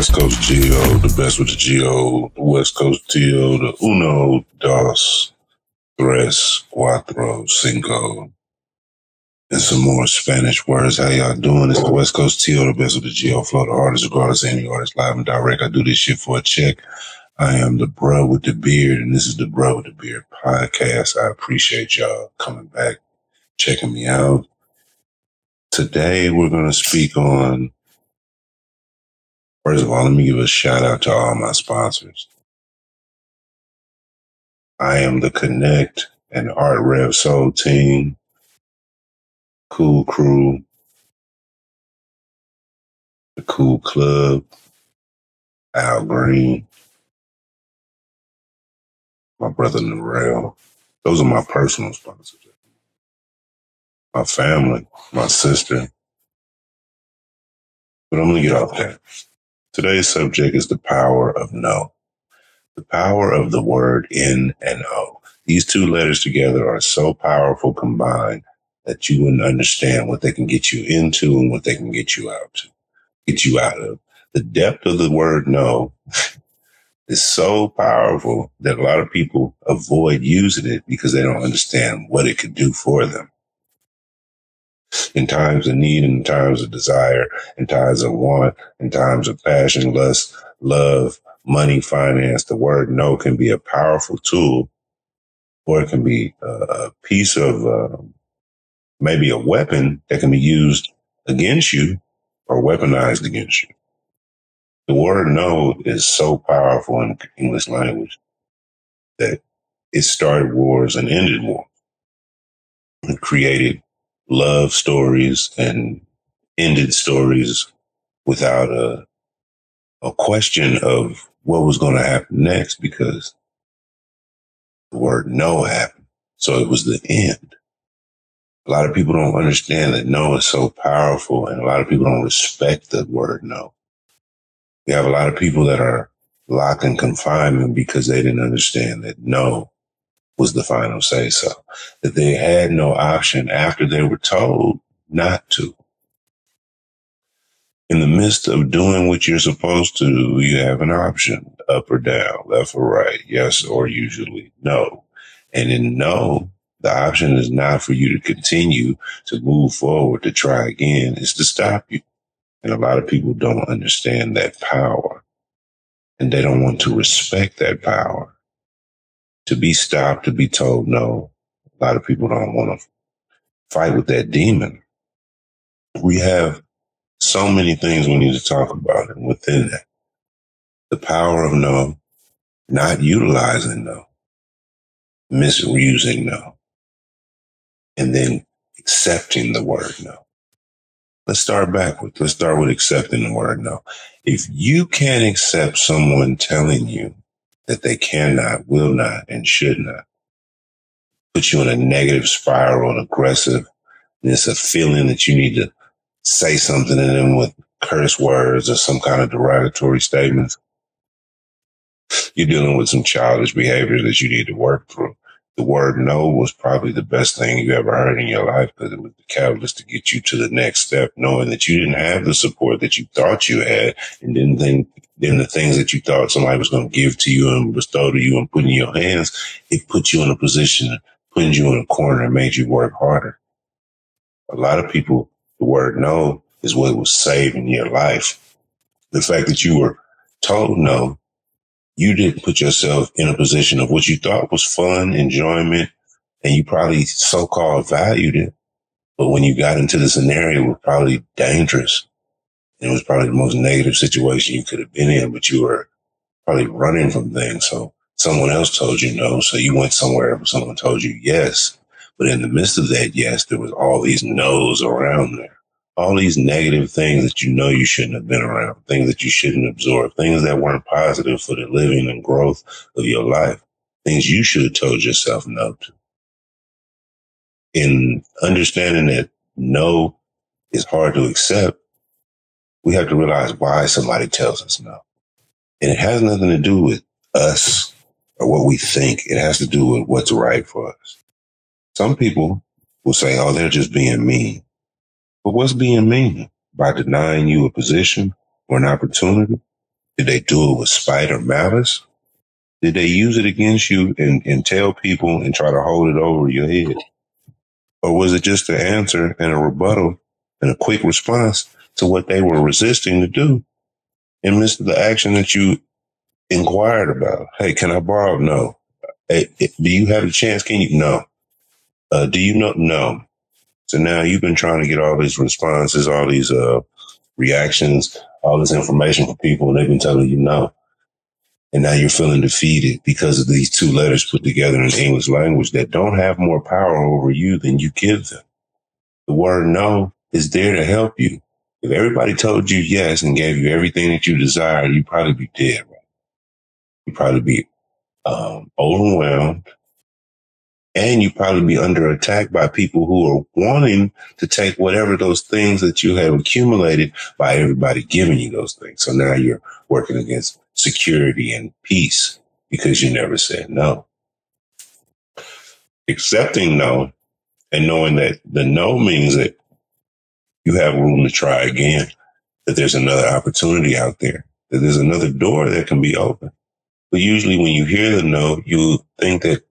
West Coast Geo, the best with the Geo, the West Coast Tio, the Uno, Dos, Tres, Cuatro, Cinco, and some more Spanish words. How y'all doing? It's the West Coast Tio, the best with the Geo Flow, the artist, regardless of any artist, live and direct. I do this shit for a check. I am the bro with the beard, and this is the bro with the beard podcast. I appreciate y'all coming back, checking me out. Today, we're going to speak on First of all, let me give a shout out to all my sponsors. I am the Connect and Art Rev Soul team, Cool Crew, the Cool Club, Al Green, my brother Narelle. Those are my personal sponsors. My family, my sister. But I'm gonna get off that. Today's subject is the power of no. The power of the word N and O. These two letters together are so powerful combined that you wouldn't understand what they can get you into and what they can get you out to, get you out of. The depth of the word no is so powerful that a lot of people avoid using it because they don't understand what it could do for them in times of need, in times of desire, in times of want, in times of passion, lust, love, money, finance. The word no can be a powerful tool or it can be a piece of uh, maybe a weapon that can be used against you or weaponized against you. The word no is so powerful in English language that it started wars and ended wars. It created love stories and ended stories without a a question of what was going to happen next because the word no happened. So it was the end. A lot of people don't understand that no is so powerful and a lot of people don't respect the word no. We have a lot of people that are locked in confinement because they didn't understand that no was the final say so, that they had no option after they were told not to. In the midst of doing what you're supposed to, you have an option up or down, left or right, yes or usually no. And in no, the option is not for you to continue to move forward to try again, it's to stop you. And a lot of people don't understand that power and they don't want to respect that power to be stopped, to be told no. A lot of people don't want to fight with that demon. We have so many things we need to talk about, and within that, the power of no, not utilizing no, misusing no, and then accepting the word no. Let's start backwards. Let's start with accepting the word no. If you can't accept someone telling you that they cannot, will not, and should not. Put you in a negative spiral, and aggressive, and it's a feeling that you need to say something to them with curse words or some kind of derogatory statements. You're dealing with some childish behavior that you need to work through the word no was probably the best thing you ever heard in your life because it was the catalyst to get you to the next step, knowing that you didn't have the support that you thought you had and didn't think then the things that you thought somebody was going to give to you and bestow to you and put in your hands, it put you in a position, putting you in a corner and made you work harder. A lot of people, the word no is what was saving your life. The fact that you were told no you didn't put yourself in a position of what you thought was fun, enjoyment, and you probably so-called valued it. But when you got into the scenario, it was probably dangerous. It was probably the most negative situation you could have been in, but you were probably running from things. So someone else told you no. So you went somewhere where someone told you yes. But in the midst of that yes, there was all these no's around there all these negative things that you know you shouldn't have been around, things that you shouldn't absorb, things that weren't positive for the living and growth of your life, things you should have told yourself no to. In understanding that no is hard to accept, we have to realize why somebody tells us no. And it has nothing to do with us or what we think. It has to do with what's right for us. Some people will say, oh, they're just being mean. But what's being mean? By denying you a position or an opportunity? Did they do it with spite or malice? Did they use it against you and, and tell people and try to hold it over your head? Or was it just an answer and a rebuttal and a quick response to what they were resisting to do and missed the action that you inquired about? Hey, can I borrow? No. Hey, do you have a chance? Can you? No. Uh, do you know? No. So now you've been trying to get all these responses, all these uh, reactions, all this information from people, and they've been telling you no. And now you're feeling defeated because of these two letters put together in English language that don't have more power over you than you give them. The word no is there to help you. If everybody told you yes and gave you everything that you desire, you'd probably be dead, right? You'd probably be um, overwhelmed, and you probably be under attack by people who are wanting to take whatever those things that you have accumulated by everybody giving you those things. So now you're working against security and peace because you never said no. Accepting no and knowing that the no means that you have room to try again, that there's another opportunity out there, that there's another door that can be open. But usually when you hear the no, you think that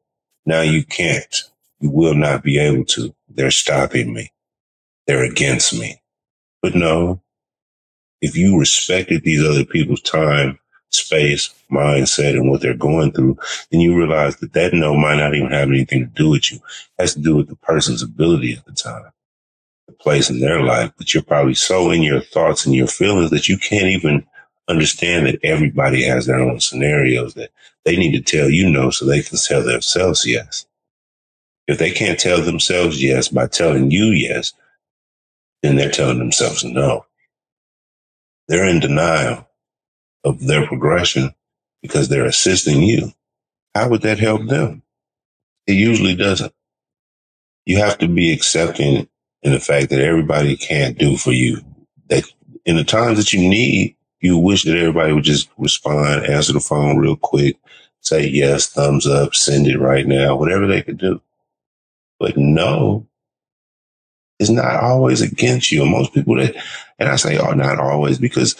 now you can't, you will not be able to. They're stopping me. They're against me. But no, if you respected these other people's time, space, mindset, and what they're going through, then you realize that that no might not even have anything to do with you. It has to do with the person's ability at the time the place in their life, but you're probably so in your thoughts and your feelings that you can't even understand that everybody has their own scenarios that they need to tell you no so they can tell themselves yes. If they can't tell themselves yes by telling you yes, then they're telling themselves no. They're in denial of their progression because they're assisting you. How would that help them? It usually doesn't. You have to be accepting in the fact that everybody can't do for you. That in the times that you need, you wish that everybody would just respond, answer the phone real quick, say yes, thumbs up, send it right now, whatever they could do. But no, it's not always against you. And most people that, and I say, oh, not always because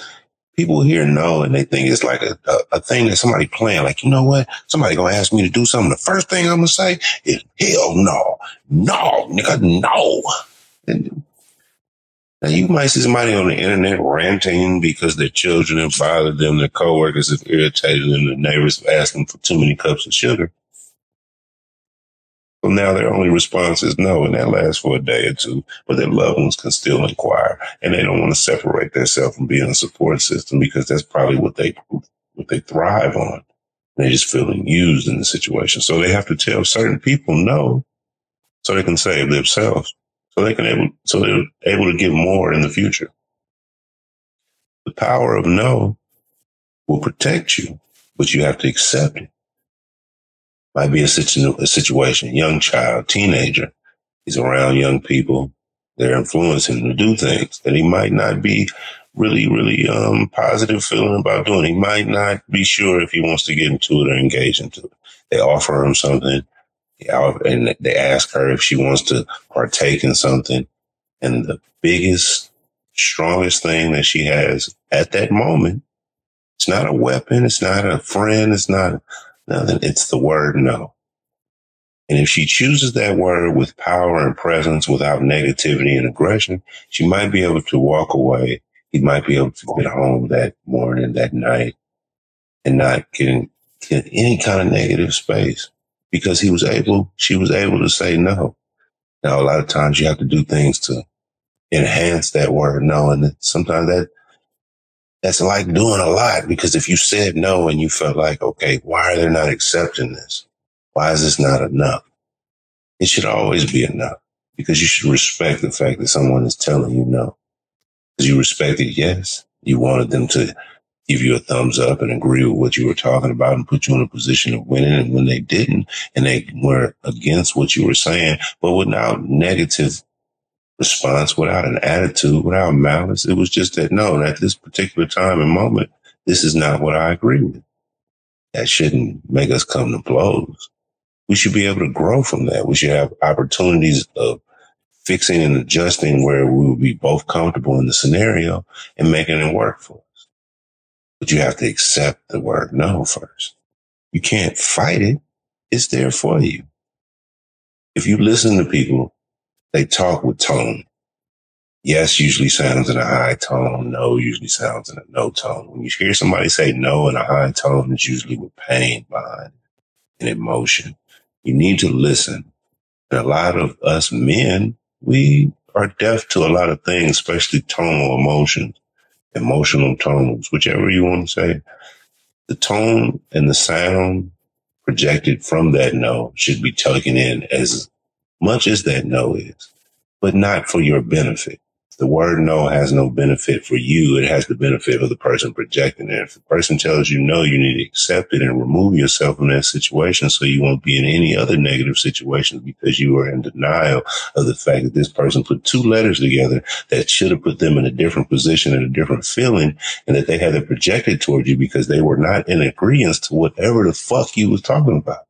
people hear no and they think it's like a, a, a, thing that somebody playing. Like, you know what? Somebody gonna ask me to do something. The first thing I'm gonna say is hell no, no, nigga, no. Now you might see somebody on the internet ranting because their children have bothered them, their coworkers have irritated them, the neighbors have asked them for too many cups of sugar. So now their only response is no, and that lasts for a day or two, but their loved ones can still inquire and they don't want to separate themselves from being a support system because that's probably what they, what they thrive on. They're just feeling used in the situation. So they have to tell certain people no so they can save themselves so they can able so they're able to give more in the future. The power of no will protect you, but you have to accept it. Might be a, situ- a situation, young child, teenager, he's around young people, they're influencing him to do things that he might not be really, really um, positive feeling about doing. He might not be sure if he wants to get into it or engage into it. They offer him something and they ask her if she wants to partake in something. And the biggest, strongest thing that she has at that moment, it's not a weapon. It's not a friend. It's not nothing. It's the word no. And if she chooses that word with power and presence without negativity and aggression, she might be able to walk away. He might be able to get home that morning, that night, and not get in, get any kind of negative space because he was able, she was able to say no. Now, a lot of times you have to do things to enhance that word no. And sometimes that, that's like doing a lot because if you said no and you felt like, okay, why are they not accepting this? Why is this not enough? It should always be enough because you should respect the fact that someone is telling you no. Because you respected yes. You wanted them to give you a thumbs up and agree with what you were talking about and put you in a position of winning. And when they didn't and they were against what you were saying, but without negative response, without an attitude, without malice, it was just that no, at this particular time and moment, this is not what I agree with. That shouldn't make us come to blows. We should be able to grow from that. We should have opportunities of fixing and adjusting where we will be both comfortable in the scenario and making it work for us. But you have to accept the word no first. You can't fight it. It's there for you. If you listen to people, they talk with tone. Yes usually sounds in a high tone. No usually sounds in a no tone. When you hear somebody say no in a high tone, it's usually with pain behind it and emotion. You need to listen. And a lot of us men, we are deaf to a lot of things, especially tonal emotions, emotional tones, whichever you want to say. The tone and the sound projected from that no should be taken in as much as that no is, but not for your benefit the word no has no benefit for you. It has the benefit of the person projecting it. If the person tells you no, you need to accept it and remove yourself from that situation so you won't be in any other negative situations because you are in denial of the fact that this person put two letters together that should have put them in a different position and a different feeling and that they had it projected towards you because they were not in agreement to whatever the fuck you was talking about.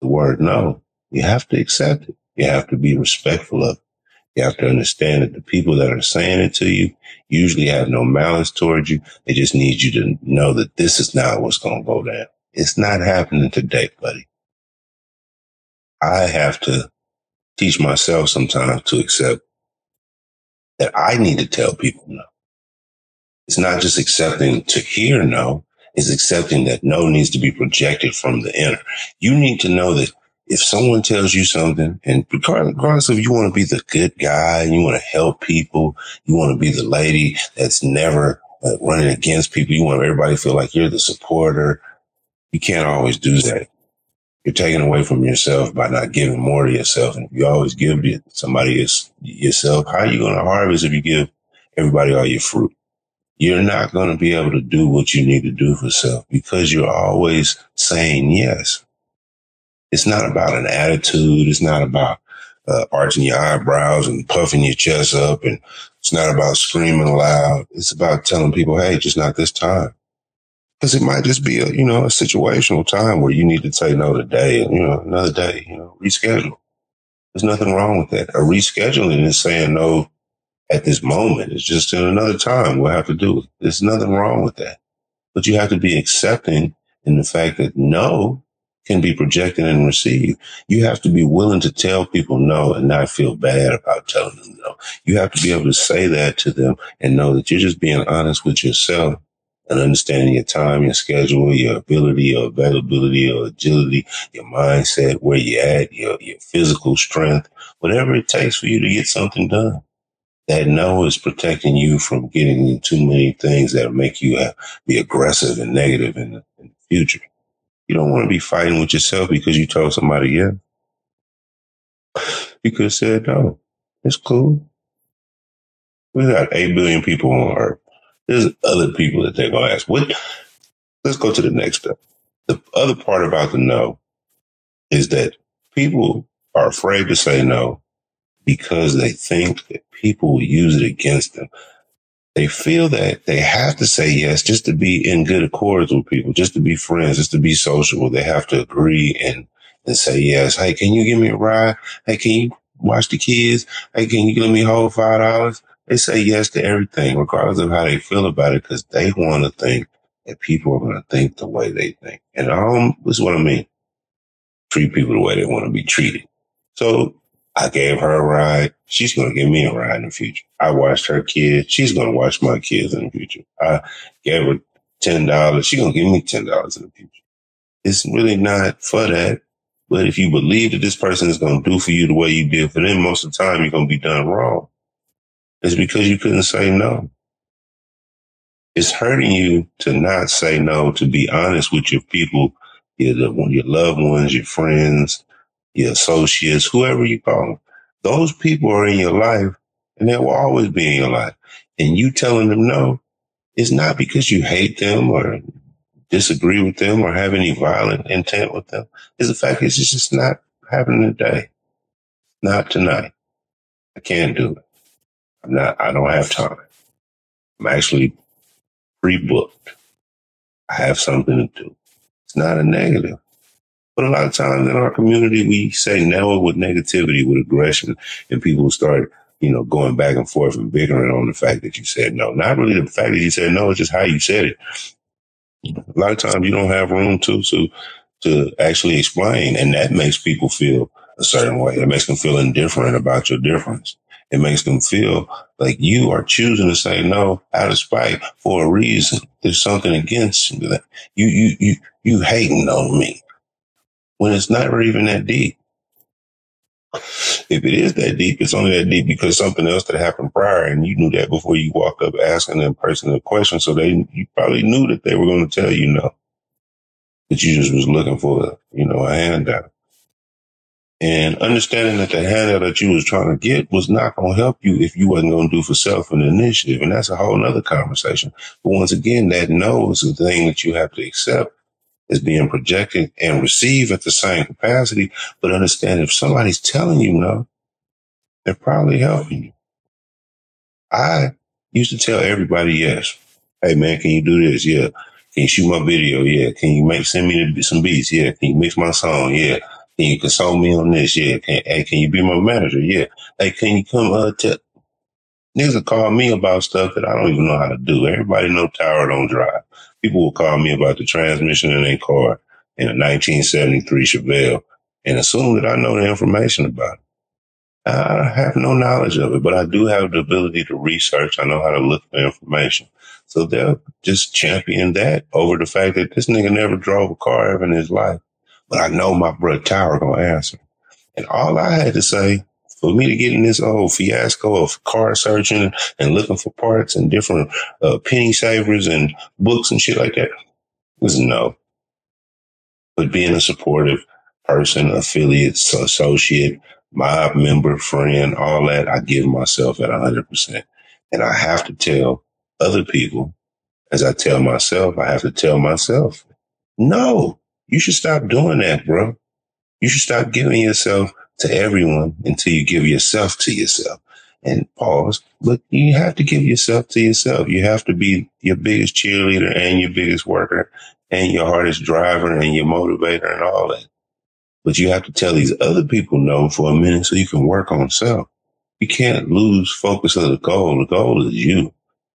The word no, you have to accept it. You have to be respectful of it. You have to understand that the people that are saying it to you usually have no malice towards you. They just need you to know that this is not what's going to go down. It's not happening today, buddy. I have to teach myself sometimes to accept that I need to tell people no. It's not just accepting to hear no. It's accepting that no needs to be projected from the inner. You need to know that if someone tells you something, and regardless of you want to be the good guy, and you want to help people, you want to be the lady that's never uh, running against people, you want everybody to feel like you're the supporter. You can't always do that. You're taking away from yourself by not giving more to yourself. And if you always give to somebody yourself, how are you going to harvest if you give everybody all your fruit? You're not going to be able to do what you need to do for self because you're always saying yes. It's not about an attitude. It's not about uh, arching your eyebrows and puffing your chest up. And it's not about screaming loud. It's about telling people, hey, just not this time. Because it might just be a, you know, a situational time where you need to say no today you know, another day, you know, reschedule. There's nothing wrong with that. A rescheduling is saying no at this moment. It's just in another time we'll have to do it. There's nothing wrong with that. But you have to be accepting in the fact that no can be projected and received. You have to be willing to tell people no and not feel bad about telling them no. You have to be able to say that to them and know that you're just being honest with yourself and understanding your time, your schedule, your ability, your availability, your agility, your mindset, where you're at, your, your physical strength, whatever it takes for you to get something done. That no is protecting you from getting too many things that make you have, be aggressive and negative in the, in the future. You don't want to be fighting with yourself because you told somebody yeah. You could have said no. It's cool. We got 8 billion people on earth. There's other people that they're going to ask. What? Let's go to the next step. The other part about the no is that people are afraid to say no because they think that people will use it against them they feel that they have to say yes just to be in good accords with people, just to be friends, just to be sociable. They have to agree and, and say yes. Hey, can you give me a ride? Hey, can you watch the kids? Hey, can you give me hold five dollars? They say yes to everything, regardless of how they feel about it, because they want to think that people are going to think the way they think. And um, this is what I mean. Treat people the way they want to be treated. So I gave her a ride. She's going to give me a ride in the future. I watched her kids. She's going to watch my kids in the future. I gave her $10. She's going to give me $10 in the future. It's really not for that. But if you believe that this person is going to do for you the way you did for them, most of the time you're going to be done wrong. It's because you couldn't say no. It's hurting you to not say no, to be honest with your people, your, your loved ones, your friends, your associates, whoever you call them. Those people are in your life and they will always be in your life. And you telling them no is not because you hate them or disagree with them or have any violent intent with them. It's the fact it's just not happening today. Not tonight. I can't do it. I'm not, I don't have time. I'm actually pre-booked. I have something to do. It's not a negative. But a lot of times in our community, we say no with negativity, with aggression, and people start, you know, going back and forth and bickering on the fact that you said no. Not really the fact that you said no, it's just how you said it. A lot of times you don't have room to, to, to actually explain. And that makes people feel a certain way. It makes them feel indifferent about your difference. It makes them feel like you are choosing to say no out of spite for a reason. There's something against you. You, you, you, you hating on me when it's not even that deep. If it is that deep, it's only that deep because something else that happened prior, and you knew that before you walked up asking that person a question. So they, you probably knew that they were going to tell you no, that you just was looking for, you know, a handout. And understanding that the handout that you was trying to get was not going to help you if you wasn't going to do for self an initiative. And that's a whole nother conversation. But once again, that no is the thing that you have to accept is being projected and received at the same capacity. But understand if somebody's telling you no, they're probably helping you. I used to tell everybody yes. Hey man, can you do this? Yeah. Can you shoot my video? Yeah. Can you make send me some beats? Yeah. Can you mix my song? Yeah. Can you consult me on this? Yeah. Can, hey, can you be my manager? Yeah. Hey, can you come uh tell niggas will call me about stuff that I don't even know how to do. Everybody know Tower don't drive. People will call me about the transmission in their car in a 1973 Chevelle and assume that I know the information about it. I have no knowledge of it, but I do have the ability to research. I know how to look for information. So they'll just champion that over the fact that this nigga never drove a car ever in his life. But I know my brother Tower gonna answer. And all I had to say for me to get in this whole fiasco of car searching and looking for parts and different uh, penny savers and books and shit like that was no. But being a supportive person, affiliate, associate, mob member, friend, all that, I give myself at 100%. And I have to tell other people, as I tell myself, I have to tell myself, no, you should stop doing that, bro. You should stop giving yourself to everyone until you give yourself to yourself. And pause, but you have to give yourself to yourself. You have to be your biggest cheerleader and your biggest worker and your hardest driver and your motivator and all that. But you have to tell these other people no for a minute so you can work on self. You can't lose focus of the goal. The goal is you.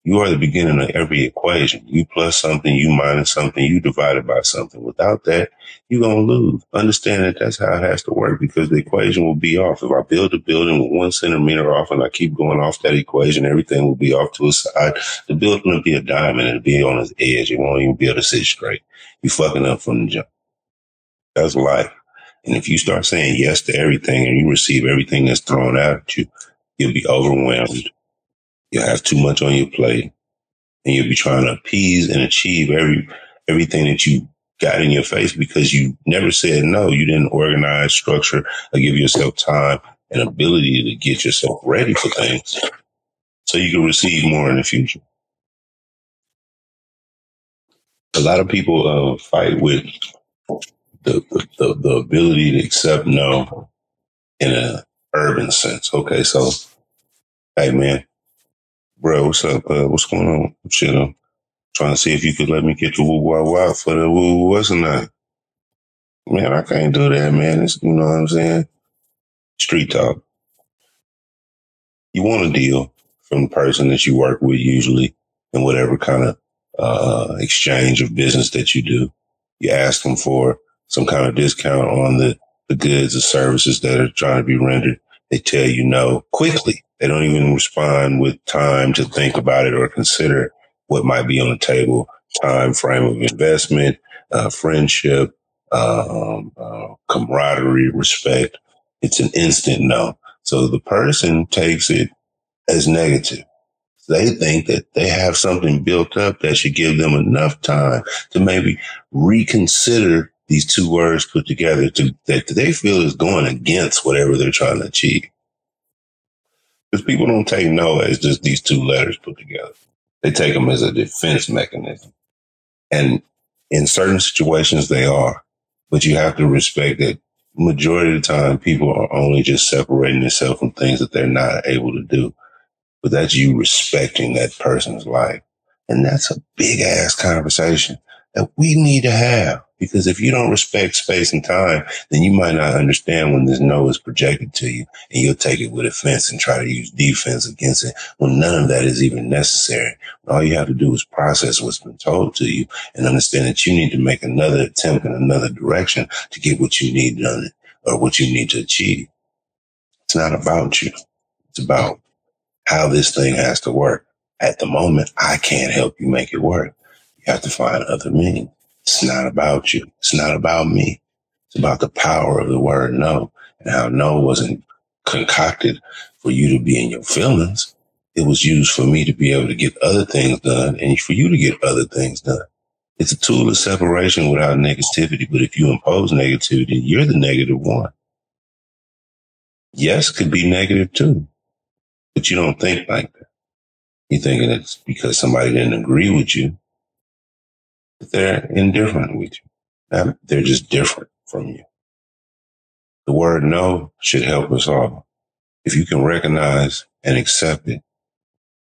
You are the beginning of every equation. You plus something, you minus something, you divided by something. Without that, you're going to lose. Understand that that's how it has to work because the equation will be off. If I build a building with one centimeter off and I keep going off that equation, everything will be off to a side. The building will be a diamond. It'll be on its edge. It won't even be able to sit straight. You're fucking up from the jump. That's life. And if you start saying yes to everything and you receive everything that's thrown at you, you'll be overwhelmed. You'll have too much on your plate and you'll be trying to appease and achieve every, everything that you got in your face because you never said no. You didn't organize, structure, or give yourself time and ability to get yourself ready for things so you can receive more in the future. A lot of people uh, fight with the, the, the ability to accept no in a urban sense. Okay, so hey man, bro, what's up? Uh, what's going on? Shit, I'm trying to see if you could let me get the woo wah wah for the woo wasn't I? Man, I can't do that, man. It's, you know what I'm saying? Street talk. You want a deal from the person that you work with usually in whatever kind of uh, exchange of business that you do. You ask them for some kind of discount on the, the goods or services that are trying to be rendered. They tell you no quickly. They don't even respond with time to think about it or consider what might be on the table, time frame of investment, uh, friendship, um, uh, camaraderie, respect. It's an instant no. So the person takes it as negative. They think that they have something built up that should give them enough time to maybe reconsider these two words put together to, that they feel is going against whatever they're trying to achieve. Because people don't take no as just these two letters put together. They take them as a defense mechanism. And in certain situations, they are. But you have to respect that majority of the time, people are only just separating themselves from things that they're not able to do. But that's you respecting that person's life. And that's a big ass conversation. that we need to have. Because if you don't respect space and time, then you might not understand when this no is projected to you and you'll take it with offense and try to use defense against it when none of that is even necessary. All you have to do is process what's been told to you and understand that you need to make another attempt in another direction to get what you need done or what you need to achieve. It's not about you. It's about how this thing has to work. At the moment, I can't help you make it work. You have to find other means. It's not about you. It's not about me. It's about the power of the word no and how no wasn't concocted for you to be in your feelings. It was used for me to be able to get other things done and for you to get other things done. It's a tool of separation without negativity. But if you impose negativity, you're the negative one. Yes could be negative too, but you don't think like that. You're thinking it's because somebody didn't agree with you they're indifferent with you. They're just different from you. The word no should help us all. If you can recognize and accept it,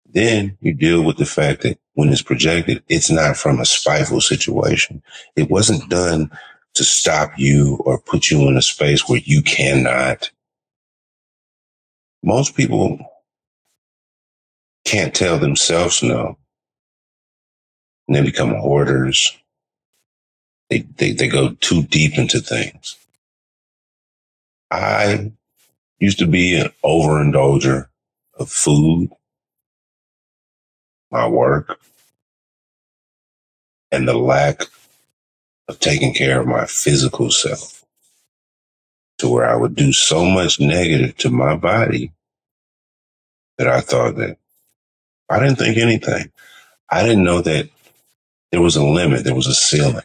then you deal with the fact that when it's projected, it's not from a spiteful situation. It wasn't done to stop you or put you in a space where you cannot. Most people can't tell themselves no and they become hoarders. They, they, they go too deep into things. I used to be an overindulger of food, my work, and the lack of taking care of my physical self to where I would do so much negative to my body that I thought that I didn't think anything. I didn't know that there was a limit, there was a ceiling.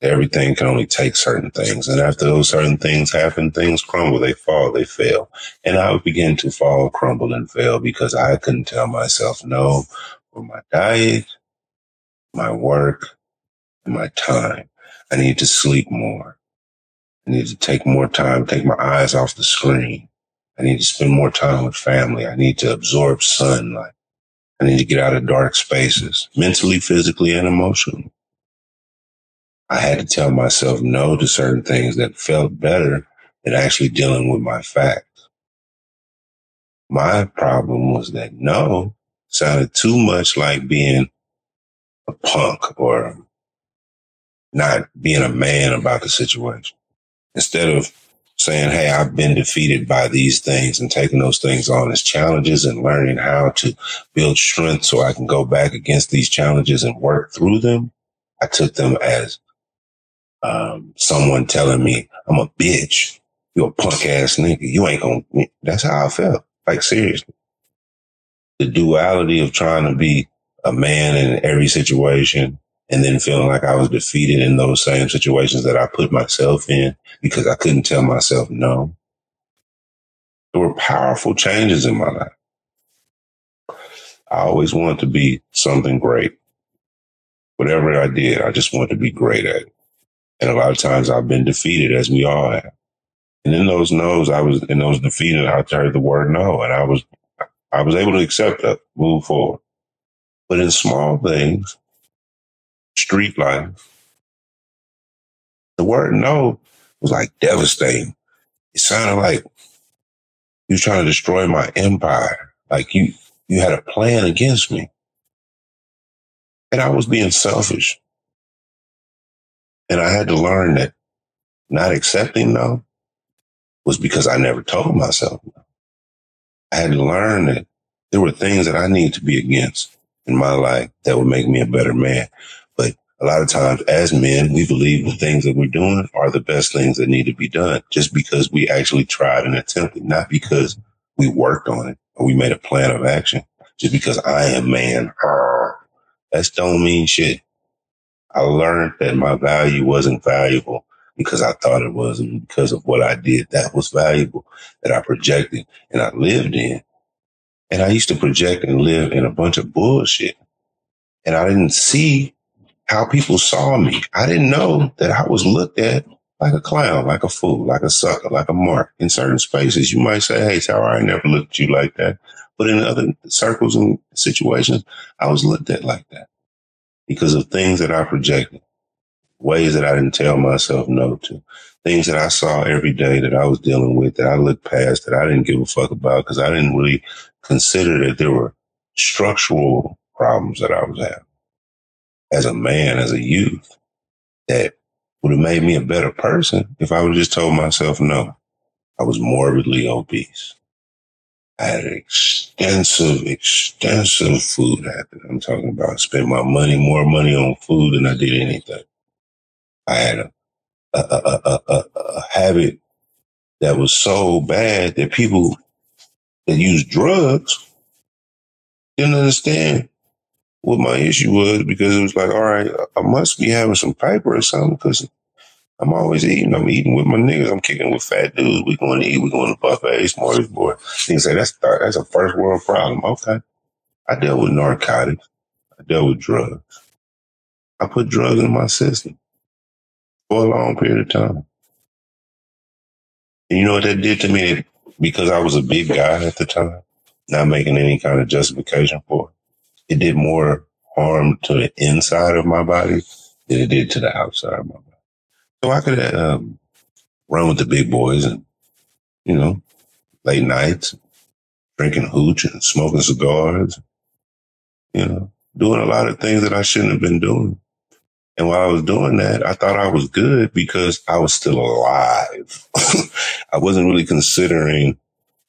Everything can only take certain things. And after those certain things happen, things crumble, they fall, they fail. And I would begin to fall, crumble, and fail because I couldn't tell myself no for my diet, my work, and my time. I need to sleep more. I need to take more time, take my eyes off the screen. I need to spend more time with family. I need to absorb sunlight. I need to get out of dark spaces, mentally, physically, and emotionally. I had to tell myself no to certain things that felt better than actually dealing with my facts. My problem was that no sounded too much like being a punk or not being a man about the situation. Instead of saying, Hey, I've been defeated by these things and taking those things on as challenges and learning how to build strength so I can go back against these challenges and work through them. I took them as um, someone telling me I'm a bitch. You're a punk ass nigga. You ain't gonna, that's how I felt. Like seriously. The duality of trying to be a man in every situation and then feeling like I was defeated in those same situations that I put myself in because I couldn't tell myself no. There were powerful changes in my life. I always wanted to be something great. Whatever I did, I just wanted to be great at it. And a lot of times I've been defeated as we all have. And in those no's, I was in those defeated, I heard the word no and I was, I was able to accept that, move forward. But in small things, street life, the word no was like devastating. It sounded like you were trying to destroy my empire. Like you, you had a plan against me. And I was being selfish. And I had to learn that not accepting no was because I never told myself no. I had to learn that there were things that I needed to be against in my life that would make me a better man a lot of times as men, we believe the things that we're doing are the best things that need to be done just because we actually tried and attempted, not because we worked on it or we made a plan of action. Just because I am man, that don't mean shit. I learned that my value wasn't valuable because I thought it was and because of what I did that was valuable that I projected and I lived in. And I used to project and live in a bunch of bullshit. And I didn't see how people saw me. I didn't know that I was looked at like a clown, like a fool, like a sucker, like a mark. In certain spaces, you might say, Hey, Tower, I never looked at you like that. But in other circles and situations, I was looked at like that. because of things that I projected, ways that I didn't tell myself no to, things that I saw every day that I was dealing with that I looked past that I didn't give a fuck about because I didn't really consider that there were structural problems that I was having as a man, as a youth, that would have made me a better person if I would have just told myself no. I was morbidly obese. I had an extensive, extensive food habit. I'm talking about I spent my money, more money on food than I did anything. I had a, a, a, a, a habit that was so bad that people that use drugs didn't understand what my issue was because it was like, all right, I must be having some paper or something because I'm always eating. I'm eating with my niggas. I'm kicking with fat dudes. We going to eat. We going to buffet, boy Niggas say that's that's a first world problem. Okay, I dealt with narcotics. I dealt with drugs. I put drugs in my system for a long period of time. And you know what that did to me? Because I was a big guy at the time, not making any kind of justification for it. It did more harm to the inside of my body than it did to the outside of my body. So I could um, run with the big boys and, you know, late nights, drinking hooch and smoking cigars, you know, doing a lot of things that I shouldn't have been doing. And while I was doing that, I thought I was good because I was still alive. I wasn't really considering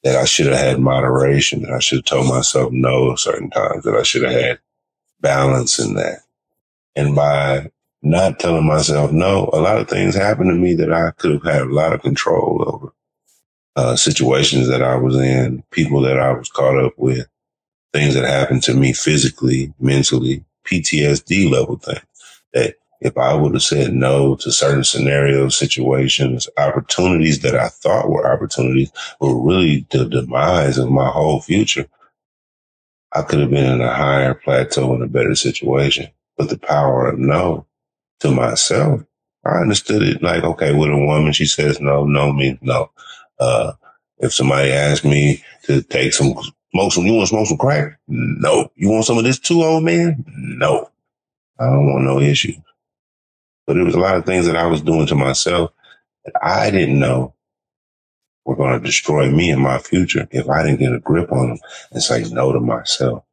that I should have had moderation, that I should have told myself no certain times, that I should have had balance in that. And by not telling myself no, a lot of things happened to me that I could have had a lot of control over. Uh, situations that I was in, people that I was caught up with, things that happened to me physically, mentally, PTSD level things that if I would have said no to certain scenarios, situations, opportunities that I thought were opportunities were really the demise of my whole future. I could have been in a higher plateau in a better situation. But the power of no to myself, I understood it like, okay, with a woman, she says no, no means no. Uh, if somebody asks me to take some, smoke some, you want to smoke some crack? No. You want some of this too, old man? No. I don't want no issues. But it was a lot of things that I was doing to myself that I didn't know were going to destroy me and my future if I didn't get a grip on them and say no to myself.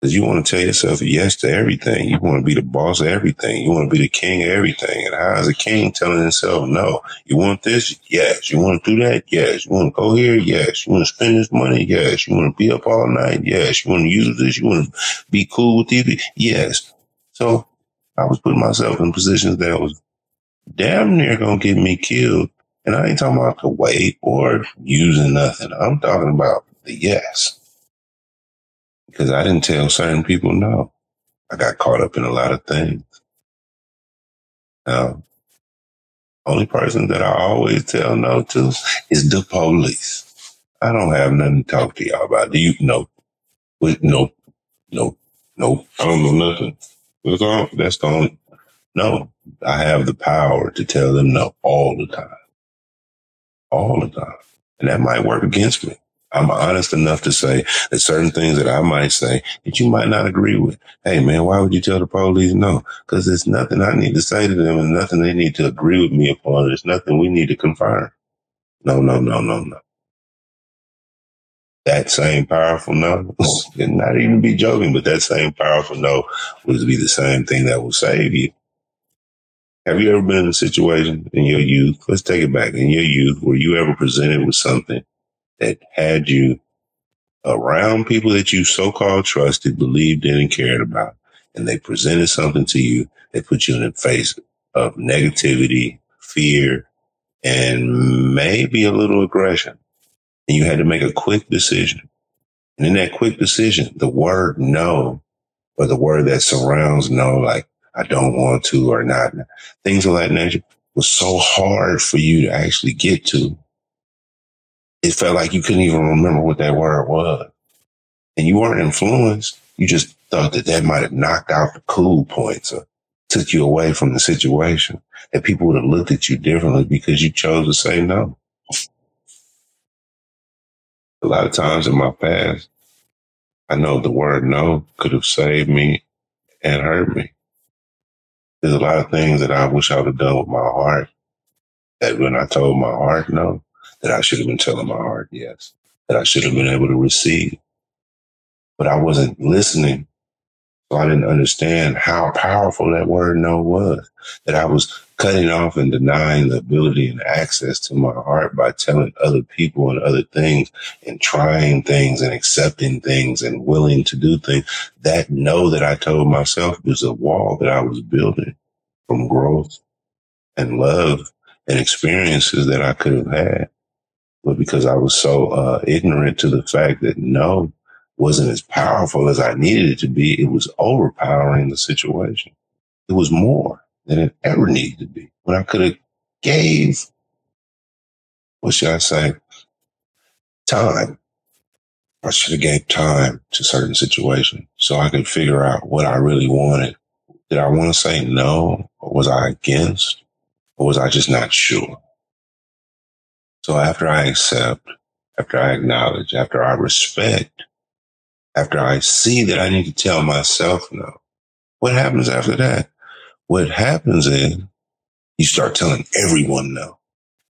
Because you want to tell yourself yes to everything. You want to be the boss of everything. You want to be the king of everything. And how is a king telling himself no? You want this? Yes. You want to do that? Yes. You want to go here? Yes. You want to spend this money? Yes. You want to be up all night? Yes. You want to use this? You want to be cool with TV? Yes. So I was putting myself in positions that was damn near to get me killed. And I ain't talking about the weight or using nothing. I'm talking about the yes because I didn't tell certain people no. I got caught up in a lot of things. Now, only person that I always tell no to is the police. I don't have nothing to talk to y'all about. Do you know? With no, no, no. I don't know nothing. That's all. That's the only. No, I have the power to tell them no all the time, all the time, and that might work against me. I'm honest enough to say that certain things that I might say that you might not agree with. Hey man, why would you tell the police no? Because there's nothing I need to say to them and nothing they need to agree with me upon. There's nothing we need to confirm. No, no, no, no, no. That same powerful no, oh. and not even be joking, but that same powerful no would be the same thing that will save you. Have you ever been in a situation in your youth? Let's take it back in your youth where you ever presented with something that had you around people that you so-called trusted, believed in, and cared about, and they presented something to you that put you in the face of negativity, fear, and maybe a little aggression. And you had to make a quick decision. And in that quick decision, the word no, or the word that surrounds no, like I don't want to or not, things of that nature was so hard for you to actually get to it felt like you couldn't even remember what that word was. And you weren't influenced. You just thought that that might have knocked out the cool points or took you away from the situation. That people would have looked at you differently because you chose to say no. A lot of times in my past, I know the word no could have saved me and hurt me. There's a lot of things that I wish I would have done with my heart that when I told my heart no, that I should have been telling my heart yes, that I should have been able to receive. But I wasn't listening. So I didn't understand how powerful that word no was, that I was cutting off and denying the ability and access to my heart by telling other people and other things and trying things and accepting things and willing to do things. That no that I told myself was a wall that I was building from growth and love and experiences that I could have had. But because I was so uh, ignorant to the fact that no wasn't as powerful as I needed it to be, it was overpowering the situation. It was more than it ever needed to be. When I could have gave, what should I say, time. I should have gave time to certain situations so I could figure out what I really wanted. Did I want to say no? Or was I against? Or was I just not sure? So after I accept, after I acknowledge, after I respect, after I see that I need to tell myself no, what happens after that? What happens is you start telling everyone no.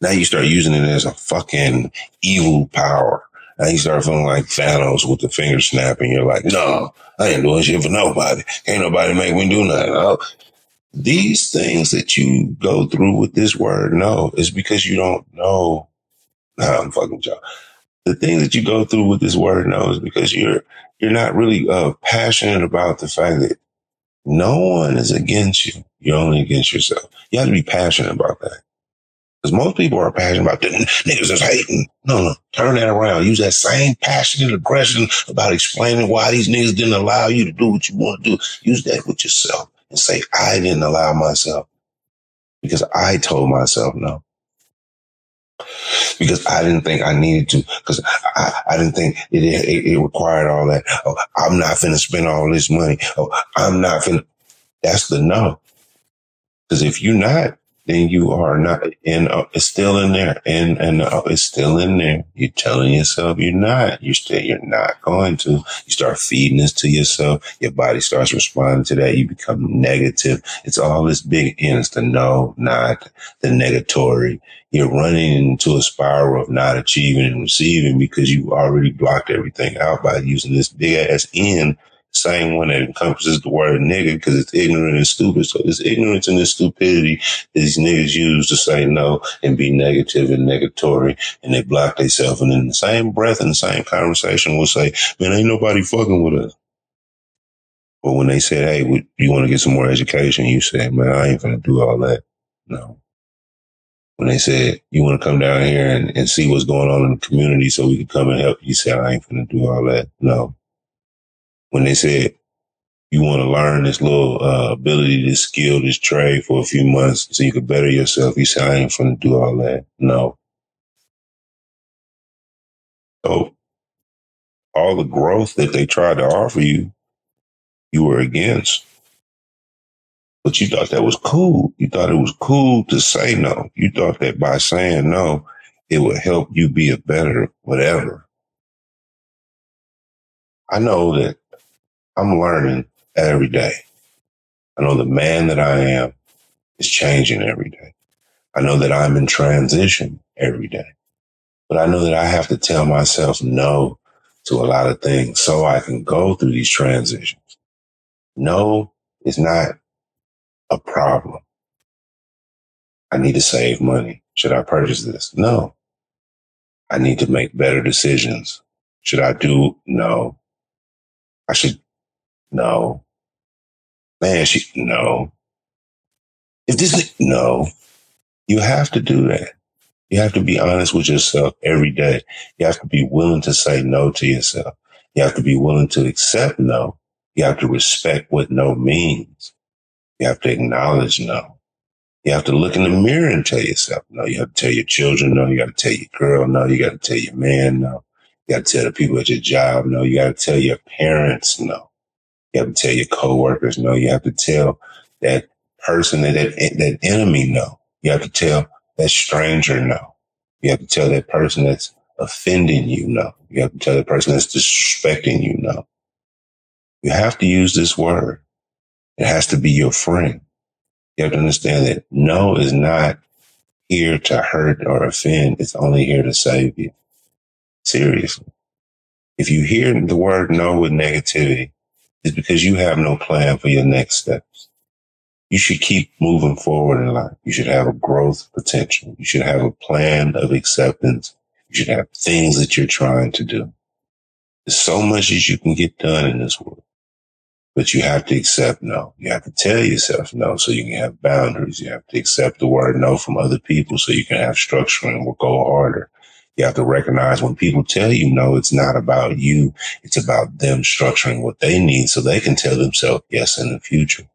Now you start using it as a fucking evil power. Now you start feeling like Thanos with the finger snapping. You're like, no, I ain't doing shit for nobody. Ain't nobody make me do nothing. Oh. These things that you go through with this word, no, is because you don't know. Nah, I'm fucking y'all. The things that you go through with this word, no, is because you're you're not really uh, passionate about the fact that no one is against you. You're only against yourself. You have to be passionate about that. Because most people are passionate about the niggas is hating. No, no. Turn that around. Use that same passionate aggression about explaining why these niggas didn't allow you to do what you want to do. Use that with yourself and say, I didn't allow myself because I told myself no. Because I didn't think I needed to, because I, I didn't think it, it, it required all that. Oh, I'm not finna spend all this money. Oh, I'm not finna. That's the no. Because if you're not, then you are not, and uh, it's still in there, and and uh, it's still in there. You're telling yourself you're not. You're still you're not going to. You start feeding this to yourself. Your body starts responding to that. You become negative. It's all this big N. It's the no, not the negatory. You're running into a spiral of not achieving and receiving because you already blocked everything out by using this big ass N same one that encompasses the word nigga because it's ignorant and stupid. So this ignorance and this stupidity these niggas use to say no and be negative and negatory and they block themselves. And in the same breath and the same conversation will say, man, ain't nobody fucking with us. But when they said, hey, you want to get some more education? You said, man, I ain't gonna do all that. No. When they said, you want to come down here and, and see what's going on in the community so we can come and help, you said, I ain't gonna do all that. No when they said you want to learn this little uh, ability, this skill, this trade for a few months so you could better yourself. You say, I ain't to do all that. No. So all the growth that they tried to offer you, you were against. But you thought that was cool. You thought it was cool to say no. You thought that by saying no, it would help you be a better whatever. I know that I'm learning every day. I know the man that I am is changing every day. I know that I'm in transition every day. But I know that I have to tell myself no to a lot of things so I can go through these transitions. No is not a problem. I need to save money. Should I purchase this? No. I need to make better decisions. Should I do? No. I should no. Man, she, no. If this, no. You have to do that. You have to be honest with yourself every day. You have to be willing to say no to yourself. You have to be willing to accept no. You have to respect what no means. You have to acknowledge no. You have to look in the mirror and tell yourself no. You have to tell your children no. You got to tell your girl no. You got to tell your man no. You got to tell the people at your job no. You got to tell your parents no. You have to tell your coworkers no. You have to tell that person that, that, that enemy no. You have to tell that stranger no. You have to tell that person that's offending you no. You have to tell that person that's disrespecting you no. You have to use this word. It has to be your friend. You have to understand that no is not here to hurt or offend. It's only here to save you. Seriously. If you hear the word no with negativity, it's because you have no plan for your next steps. You should keep moving forward in life. You should have a growth potential. You should have a plan of acceptance. You should have things that you're trying to do. There's so much that you can get done in this world. But you have to accept no. You have to tell yourself no so you can have boundaries. You have to accept the word no from other people so you can have structure and will go harder. You have to recognize when people tell you no, it's not about you. It's about them structuring what they need so they can tell themselves yes in the future.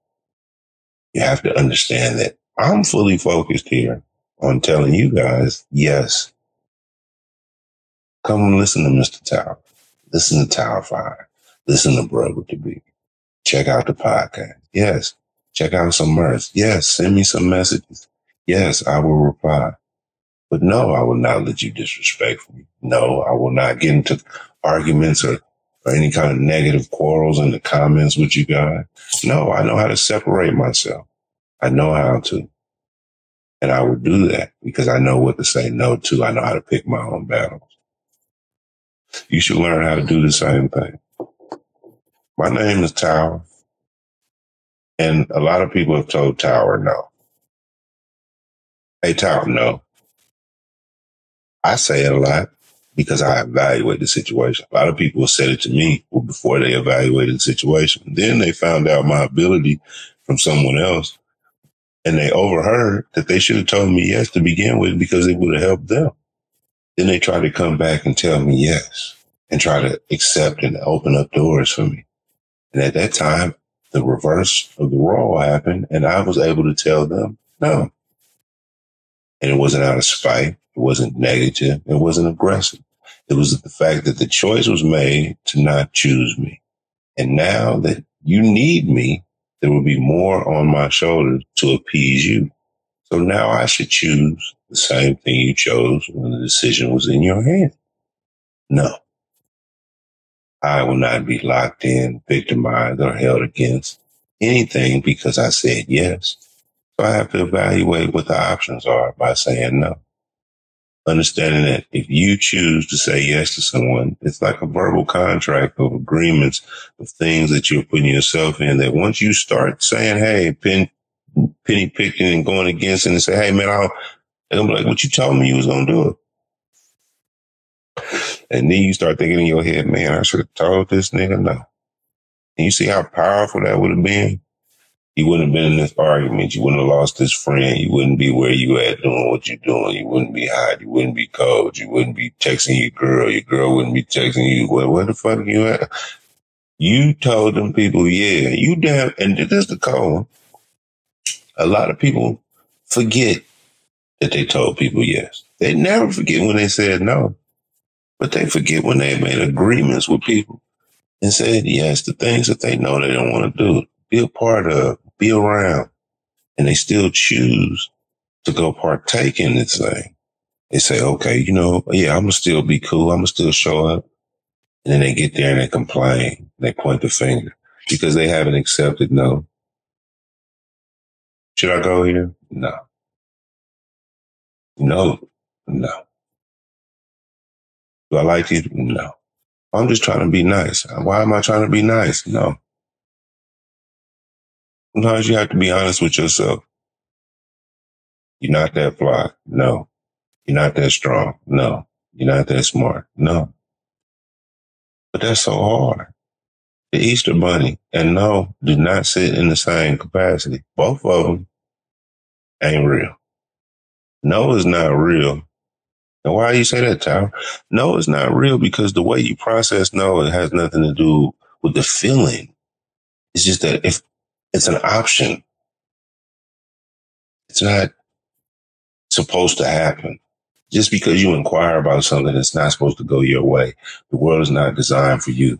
You have to understand that I'm fully focused here on telling you guys yes. Come and listen to Mr. Tower. Listen to Tower 5. Listen to Brother to Be. Check out the podcast. Yes. Check out some merch. Yes. Send me some messages. Yes, I will reply. But no, I will not let you disrespect me. No, I will not get into arguments or, or any kind of negative quarrels in the comments with you guys. No, I know how to separate myself. I know how to. And I will do that because I know what to say no to. I know how to pick my own battles. You should learn how to do the same thing. My name is Tower. And a lot of people have told Tower no. Hey, Tower, no. I say it a lot because I evaluate the situation. A lot of people said it to me before they evaluated the situation. Then they found out my ability from someone else and they overheard that they should have told me yes to begin with because it would have helped them. Then they try to come back and tell me yes and try to accept and open up doors for me. And at that time, the reverse of the role happened and I was able to tell them no. And it wasn't out of spite. It wasn't negative. It wasn't aggressive. It was the fact that the choice was made to not choose me. And now that you need me, there will be more on my shoulders to appease you. So now I should choose the same thing you chose when the decision was in your hand. No. I will not be locked in, victimized, or held against anything because I said yes. So I have to evaluate what the options are by saying no. Understanding that if you choose to say yes to someone, it's like a verbal contract of agreements of things that you're putting yourself in that once you start saying, Hey, pen, penny picking and going against it and say, Hey, man, I'll, I'm like, what you told me you was going to do it. And then you start thinking in your head, man, I should have told this nigga no. And you see how powerful that would have been? You wouldn't have been in this argument. You wouldn't have lost this friend. You wouldn't be where you at doing what you're doing. You wouldn't be hot. You wouldn't be cold. You wouldn't be texting your girl. Your girl wouldn't be texting you. Where, where the fuck you at? You told them people, yeah, you damn, and this is the code. A lot of people forget that they told people yes. They never forget when they said no. But they forget when they made agreements with people and said yes to things that they know they don't want to do, be a part of, be around. And they still choose to go partake in this thing. They say, okay, you know, yeah, I'm gonna still be cool. I'm gonna still show up. And then they get there and they complain. They point the finger because they haven't accepted no. Should I go here? No. No. No. Do I like you? No. I'm just trying to be nice. Why am I trying to be nice? No. Sometimes you have to be honest with yourself. You're not that fly. No. You're not that strong. No. You're not that smart. No. But that's so hard. The Easter Bunny and no do not sit in the same capacity. Both of them ain't real. No is not real and why you say that, Tyler? No, it's not real because the way you process no, it has nothing to do with the feeling. It's just that if it's an option, it's not supposed to happen. Just because you inquire about something that's not supposed to go your way, the world is not designed for you.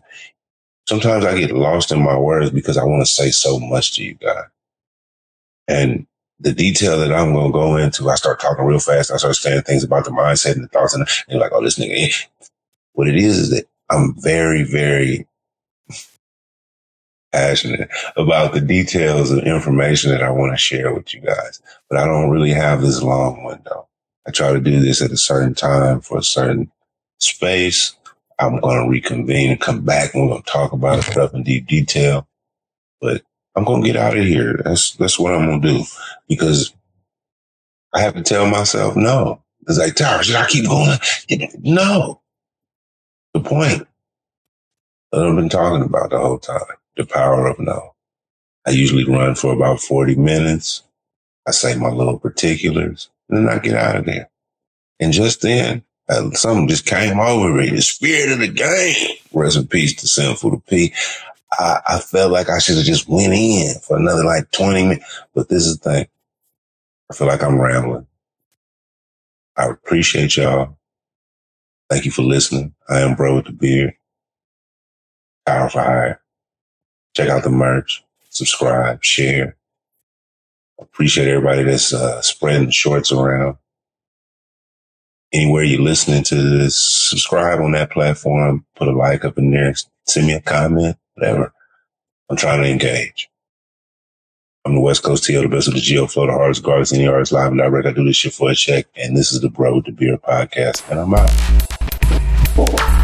Sometimes I get lost in my words because I want to say so much to you guys. And the detail that I'm going to go into, I start talking real fast. I start saying things about the mindset and the thoughts and, and like, oh, this nigga. What it is is that I'm very, very passionate about the details of information that I want to share with you guys, but I don't really have this long window. I try to do this at a certain time for a certain space. I'm going to reconvene and come back and we're going to talk about stuff in deep detail. But I'm going to get out of here. That's, that's what I'm going to do because I have to tell myself no. It's like, Tyra, should I keep going? No. The point that I've been talking about the whole time, the power of no. I usually run for about 40 minutes. I say my little particulars and then I get out of there. And just then, uh, something just came over me. The spirit of the game. Rest in peace to Sinful to I felt like I should have just went in for another like 20 minutes. But this is the thing. I feel like I'm rambling. I appreciate y'all. Thank you for listening. I am Bro with the Beard. Power for Hire. Check out the merch. Subscribe, share. Appreciate everybody that's uh, spreading shorts around. Anywhere you're listening to this, subscribe on that platform. Put a like up in there. Send me a comment, whatever. I'm trying to engage. I'm the West Coast TL, the best of the Geo Flow, the hardest guards, any artist live and direct. I do this shit for a check. And this is the Bro with the Beard podcast. And I'm out.